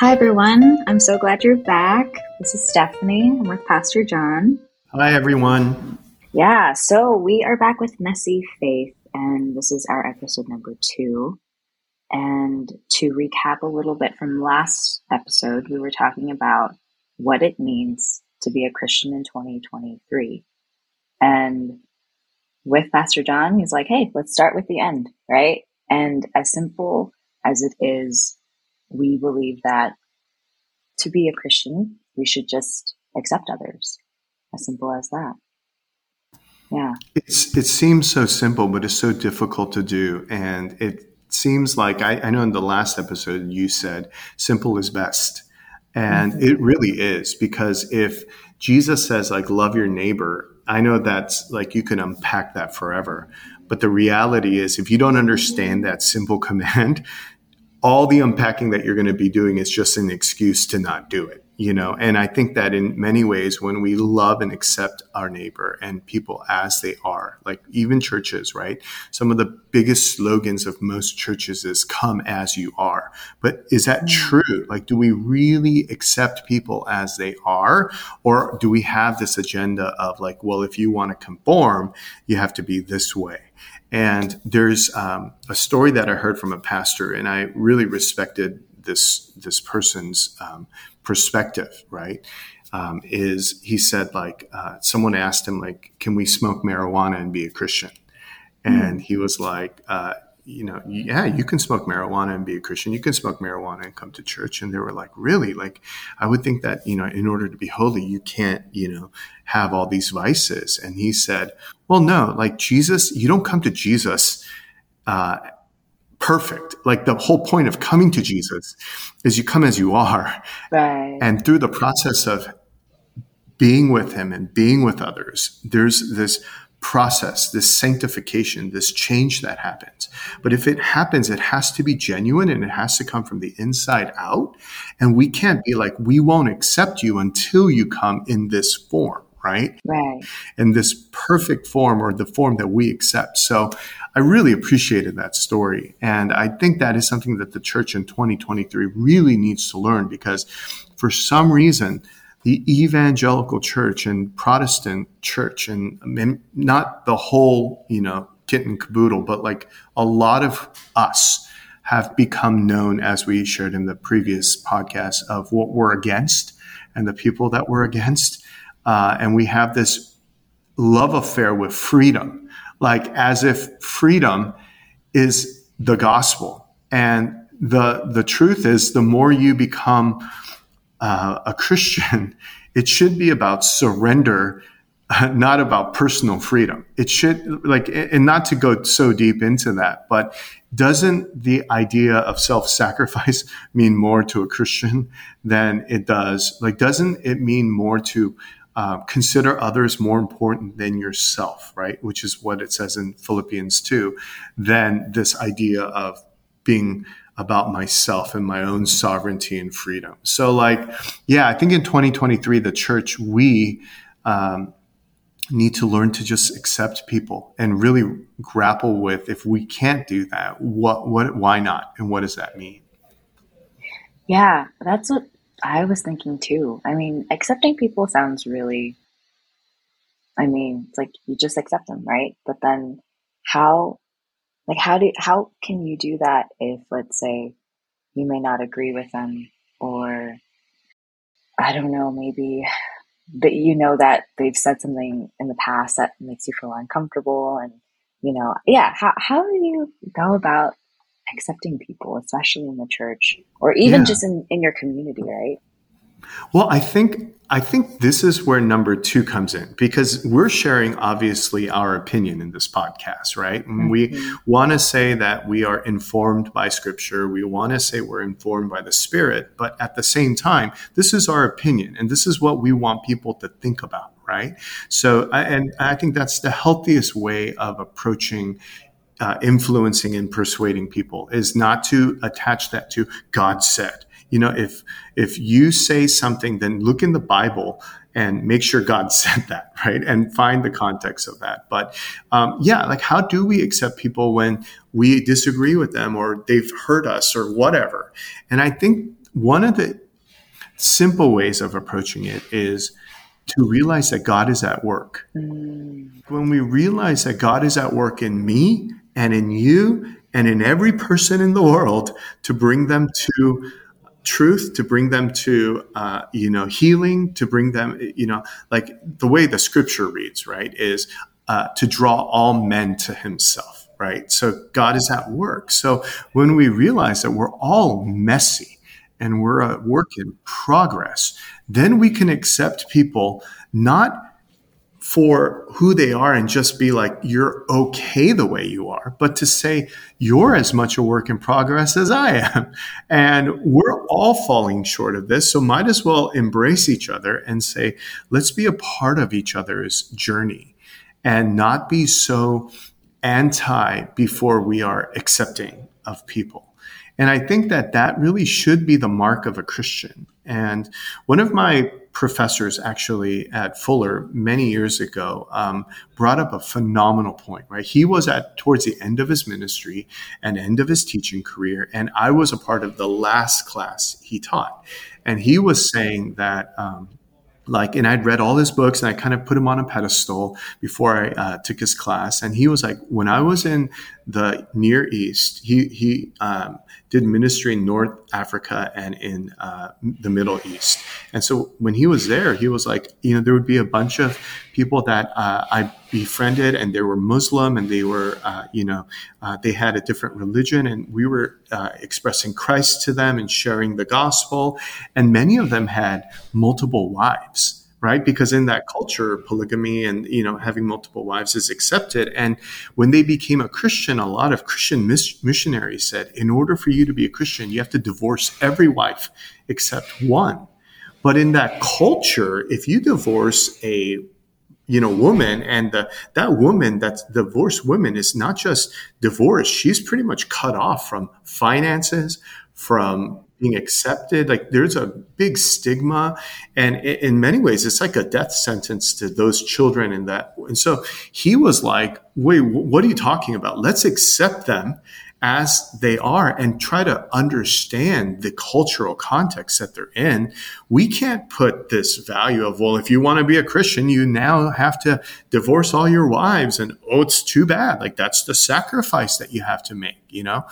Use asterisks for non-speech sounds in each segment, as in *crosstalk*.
Hi, everyone. I'm so glad you're back. This is Stephanie. I'm with Pastor John. Hi, everyone. Yeah, so we are back with Messy Faith, and this is our episode number two. And to recap a little bit from last episode, we were talking about what it means to be a Christian in 2023. And with Pastor John, he's like, hey, let's start with the end, right? And as simple as it is, we believe that to be a Christian, we should just accept others. As simple as that. Yeah. It's, it seems so simple, but it's so difficult to do. And it seems like, I, I know in the last episode you said simple is best. And mm-hmm. it really is because if Jesus says, like, love your neighbor, I know that's like you can unpack that forever. But the reality is, if you don't understand that simple *laughs* command, all the unpacking that you're going to be doing is just an excuse to not do it you know? And i think that in many ways when we love and accept our neighbor and people as they are like even churches right? Some of the biggest slogans of most churches is come as you are. But is that mm. true? Like do we really accept people as they are? Or do we have this agenda of like well if you want to conform you have to be this way and there's um, a story that I heard from a pastor, and I really respected this this person's um, perspective. Right? Um, is he said like uh, someone asked him like, "Can we smoke marijuana and be a Christian?" And mm. he was like, uh, you know, yeah, you can smoke marijuana and be a Christian. You can smoke marijuana and come to church. And they were like, really? Like, I would think that, you know, in order to be holy, you can't, you know, have all these vices. And he said, well, no, like Jesus, you don't come to Jesus, uh, perfect. Like the whole point of coming to Jesus is you come as you are. Right. And through the process of being with him and being with others, there's this process, this sanctification, this change that happens. But if it happens, it has to be genuine and it has to come from the inside out. And we can't be like, we won't accept you until you come in this form, right? Right. In this perfect form or the form that we accept. So I really appreciated that story. And I think that is something that the church in 2023 really needs to learn because for some reason, the evangelical church and Protestant church, and, not the whole, you know, kit and caboodle, but like a lot of us have become known, as we shared in the previous podcast, of what we're against and the people that we're against. Uh, and we have this love affair with freedom, like as if freedom is the gospel. And the, the truth is, the more you become uh, a Christian, *laughs* it should be about surrender, not about personal freedom. It should like, and not to go so deep into that, but doesn't the idea of self-sacrifice *laughs* mean more to a Christian than it does? Like, doesn't it mean more to uh, consider others more important than yourself, right? Which is what it says in Philippians 2, than this idea of being about myself and my own sovereignty and freedom. So, like, yeah, I think in 2023, the church, we um, need to learn to just accept people and really grapple with if we can't do that, what, what, why not? And what does that mean? Yeah, that's what I was thinking too. I mean, accepting people sounds really, I mean, it's like you just accept them, right? But then how like how do how can you do that if let's say you may not agree with them or I don't know, maybe but you know that they've said something in the past that makes you feel uncomfortable and you know, yeah, how how do you go about accepting people, especially in the church or even yeah. just in, in your community, right? Well, I think I think this is where number two comes in because we're sharing obviously our opinion in this podcast, right? Mm-hmm. We want to say that we are informed by scripture. We want to say we're informed by the spirit, but at the same time, this is our opinion and this is what we want people to think about, right? So, and I think that's the healthiest way of approaching uh, influencing and persuading people is not to attach that to God said you know, if, if you say something, then look in the Bible and make sure God *laughs* said that, right? And find the context of that. But um, yeah, like how do we accept people when we disagree with them or they've hurt us or whatever? And I think one of the simple ways of approaching it is to realize that God is at work. Mm. When we realize that God is at work in me and in you and in every person in the world to bring them to truth to bring them to uh, you know healing to bring them you know like the way the scripture reads right is uh, to draw all men to himself right? So god is at work. So when we realize that we're all messy and we're a work in progress then we can accept people not for who they are and just be like, you're okay the way you are, but to say, you're as much a work in progress as I am. *laughs* And we're all falling short of this. So might as well embrace each other and say, let's be a part of each other's journey and not be so anti before we are accepting of people. And I think that that really should be the mark of a Christian. And one of my professors actually at Fuller many years ago um, brought up a phenomenal point, right? He was at towards the end of his ministry and end of his teaching career, and I was a part of the last class he taught. And he was saying that um, like and i'd read all his books and i kind of put him on a pedestal before i uh, took his class and he was like when i was in the near east he he um, did ministry in north africa and in uh, the middle east. And so when he was there he was like you know there would be a bunch of people that uh, i befriended and they were muslim and they were uh, you know uh, they had a different religion and we were uh, expressing christ to them and sharing the gospel. And many of them had multiple wives right? Because in that culture polygamy and you know having multiple wives is accepted. And when they became a christian a lot of christian mis- missionaries said in order for you to be a christian you have to divorce every wife except one. But in that culture if you divorce a you know woman and the, that woman that's divorced woman is not just divorced she's pretty much cut off from finances from being accepted. Like there's a big stigma, and in many ways, it's like a death sentence to those children. In that, and so he was like, "Wait, what are you talking about? Let's accept them." As they are and try to understand the cultural context that they're in, we can't put this value of, well, if you want to be a Christian, you now have to divorce all your wives. And oh, it's too bad. Like that's the sacrifice that you have to make, you know?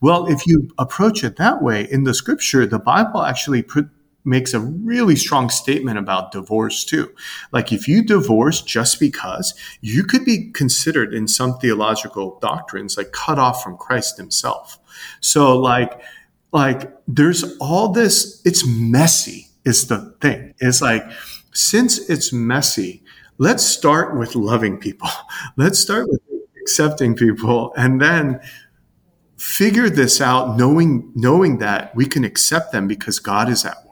Well, if you approach it that way, in the scripture, the Bible actually put, makes a really strong statement about divorce too. Like if you divorce just because, you could be considered in some theological doctrines like cut off from Christ himself. So like, like there's all this, it's messy is the thing. It's like, since it's messy, let's start with loving people. *laughs* Let's start with accepting people and then figure this out knowing knowing that we can accept them because God is at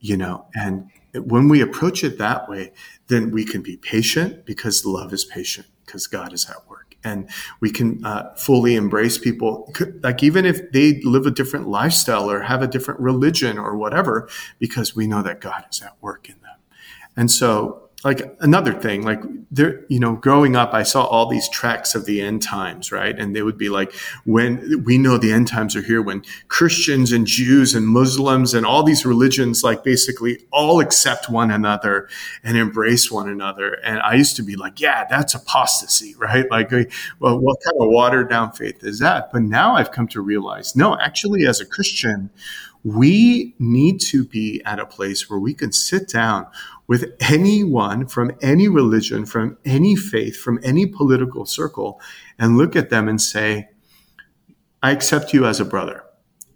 you know and when we approach it that way then we can be patient because love is patient because God is at work. And we can uh, fully embrace people. Like even if they live a different lifestyle or have a different religion or whatever because we know that God is at work in them. And so like another thing, like there, you know, growing up, I saw all these tracks of the end times, right? And they would be like, when we know the end times are here, when Christians and Jews and Muslims and all these religions, like basically all accept one another and embrace one another. And I used to be like, yeah, that's apostasy, *laughs* right? Like, well, what kind of watered down faith is that? But now I've come to realize, no, actually, as a Christian, we need to be at a place where we can sit down with anyone from any religion, from any faith, from any political circle, and look at them and say, I accept you as a brother.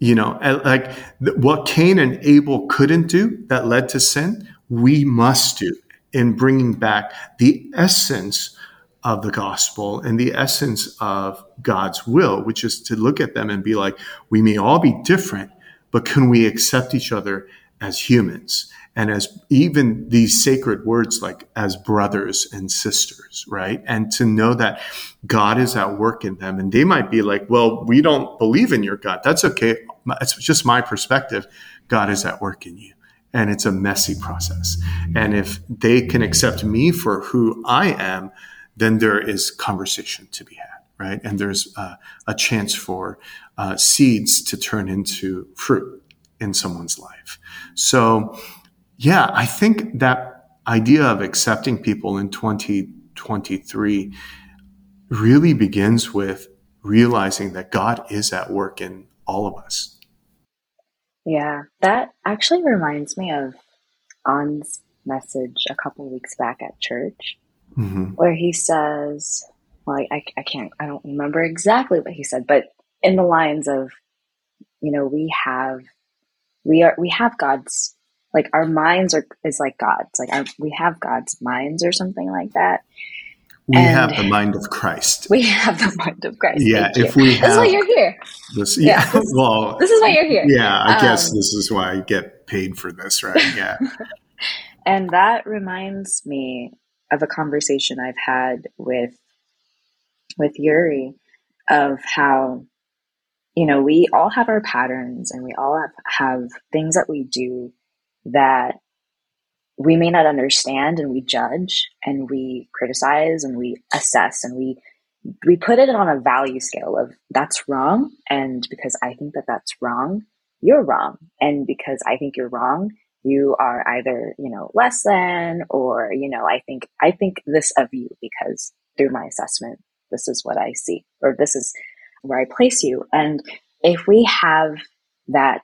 You know, like what Cain and Abel couldn't do that led to sin, we must do in bringing back the essence of the gospel and the essence of God's will, which is to look at them and be like, we may all be different, but can we accept each other as humans? And as even these sacred words like as brothers and sisters, right? And to know that God is at work in them. And they might be like, well, we don't believe in your God. That's okay. It's just my perspective. God is at work in you. And it's a messy process. And if they can accept me for who I am, then there is conversation to be had, right? And there's uh, a chance for uh, seeds to turn into fruit in someone's life. So, yeah, I think that idea of accepting people in 2023 really begins with realizing that God is at work in all of us. Yeah, that actually reminds me of On's message a couple weeks back at church, mm-hmm. where he says, well, I, I can't, I don't remember exactly what he said, but in the lines of, you know, we have, we are, we have God's, like our minds are, is like God's, like our, we have God's minds or something like that. We and have the mind of Christ. *laughs* We have the mind of Christ. Yeah, if we have, this is why you're here. This, yeah, yeah this, *laughs* well, this is why you're here. Yeah, I um, guess this is why I get paid for this, right? Yeah. *laughs* and that reminds me of a conversation I've had with with Yuri of how you know we all have our patterns and we all have, have things that we do that we may not understand and we judge and we criticize and we assess and we we put it on a value scale of that's wrong. And because i think that that's wrong you're wrong. And because i think you're wrong you are either you know less than or you know i think i think this of you because through my assessment this is what i see or this is where i place you. And if we have that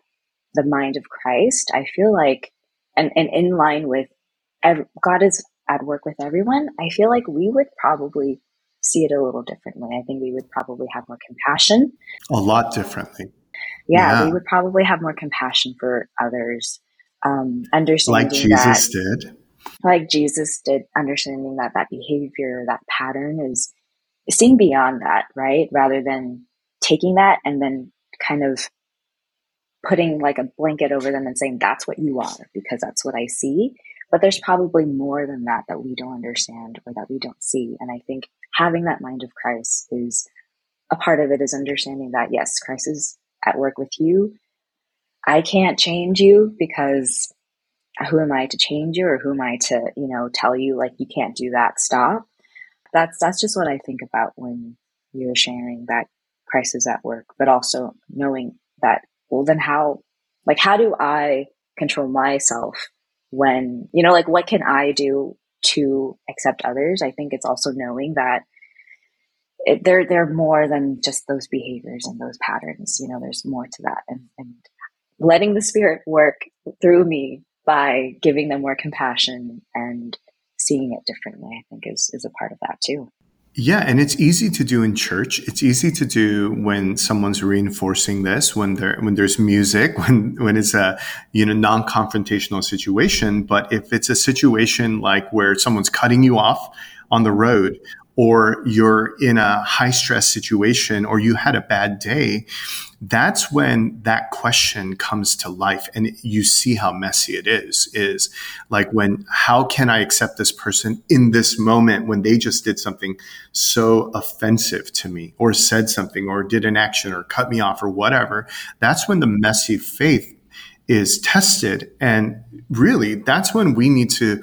the mind of christ i feel like and, and in line with God is at work with everyone, I feel like we would probably see it a little differently. I think we would probably have more compassion. A lot differently. Yeah, yeah. we would probably have more compassion for others. Um, understanding like Jesus that, did. Like Jesus did, understanding that that behavior, that pattern is seeing beyond that, right? Rather than taking that and then kind of putting like a blanket over them and saying that's what you are because that's what I see. But there's probably more than that that we don't understand or that we don't see. And I think having that mind of Christ is a part of it is understanding that yes, Christ is at work with you. I can't change you because who am I to change you or who am I to, you know, tell you like you can't do that, stop. That's that's just what I think about when you're sharing that Christ is at work, but also knowing that well, then how, like, how do I control myself when, you know, like, what can I do to accept others? I think it's also knowing that it, they're, they're more than just those behaviors and those patterns. You know, there's more to that and, and letting the spirit work through me by giving them more compassion and seeing it differently, I think is, is a part of that too. Yeah, and it's easy to do in church. It's easy to do when someone's reinforcing this, when there when there's music, *laughs* when when it's a you know non-confrontational situation. But if it's a situation like where someone's cutting you off on the road, or you're in a high stress situation, or you had a bad day, that's when that question comes to life and you see how messy it is is like when how can i accept this person in this moment when they just did something so offensive to me or said something or did an action or cut me off or whatever? That's when the messy faith is tested. And really that's when we need to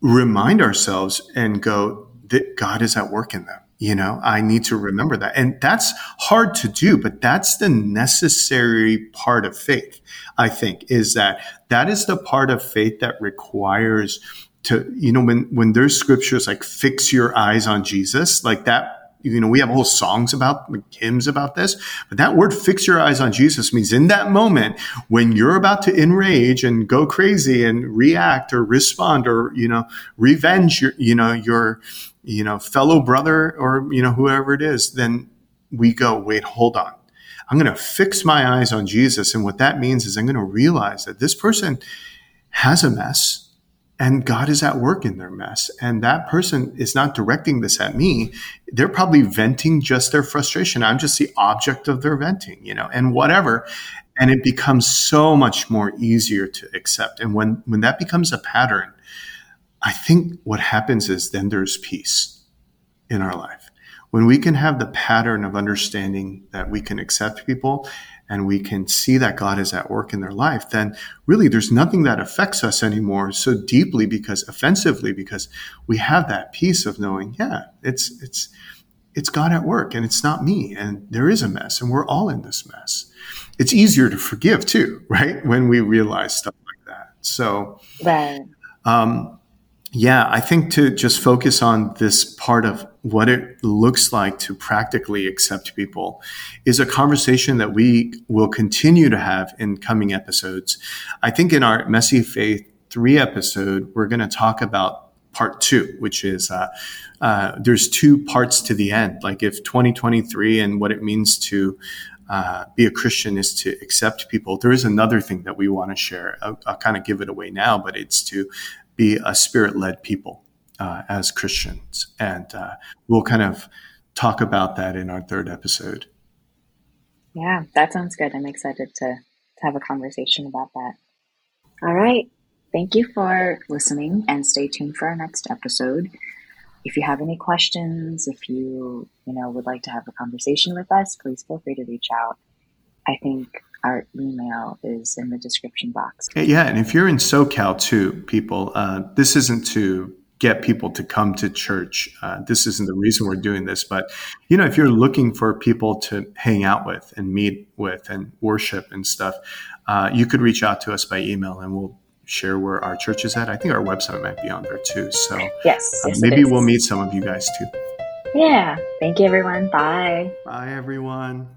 remind ourselves and go that god is at work in them you know, I need to remember that. And that's hard to do, but that's the necessary part of faith, I think, is that that is the part of faith that requires to, you know, when, when there's scriptures like fix your eyes on Jesus, like that you know, we have whole songs about hymns about this, but that word fix your eyes on Jesus means in that moment when you're about to enrage and go crazy and react or respond or, you know, revenge your, you know, your, you know, fellow brother or, you know, whoever it is, then we go, wait, hold on. I'm going to fix my eyes on Jesus. And what that means is I'm going to realize that this person has a mess and God is at work in their mess. And that person is not directing this at me. They're probably venting just their frustration. I'm just the object of their venting, you know, and whatever. And it becomes so much more easier to accept. And when, when that becomes a pattern, I think what happens is then there's peace in our life. When we can have the pattern of understanding that we can accept people and we can see that God is at work in their life, then really there's nothing that affects us anymore so deeply because offensively, because we have that peace of knowing, yeah, it's, it's, it's God at work and it's not me. And there is a mess and we're all in this mess. it's easier to forgive too, *laughs* right? When we realize stuff like that. So, right. Um, yeah, I think to just focus on this part of what it looks like to practically accept people is a conversation that we will continue to have in coming episodes. I think in our Messy Faith 3 episode, we're going to talk about part two, which is uh, uh, there's two parts to the end. Like if 2023 and what it means to uh, be a Christian is to accept people. There is another thing that we want to share. I'll, I'll kind of give it away now, but it's to be a spirit led people uh, as Christians. And uh, we'll kind of talk about that in our third episode. Yeah, that sounds good. I'm excited to, to have a conversation about that. All right. Thank you for listening and stay tuned for our next episode. If you have any questions, if you, you know, would like to have a conversation with us, please feel free to reach out. I think our email is in the description box. Yeah, and if you're in SoCal too, people, uh, this isn't to get people to come to church. Uh, this isn't the reason we're doing this, but you know, if you're looking for people to hang out with and meet with and worship and stuff, uh, you could reach out to us by email, and we'll share where our church is at. I think our website might be on there too. So yes, uh, yes maybe we'll meet some of you guys too. Yeah. Thank you, everyone. Bye. Bye, everyone.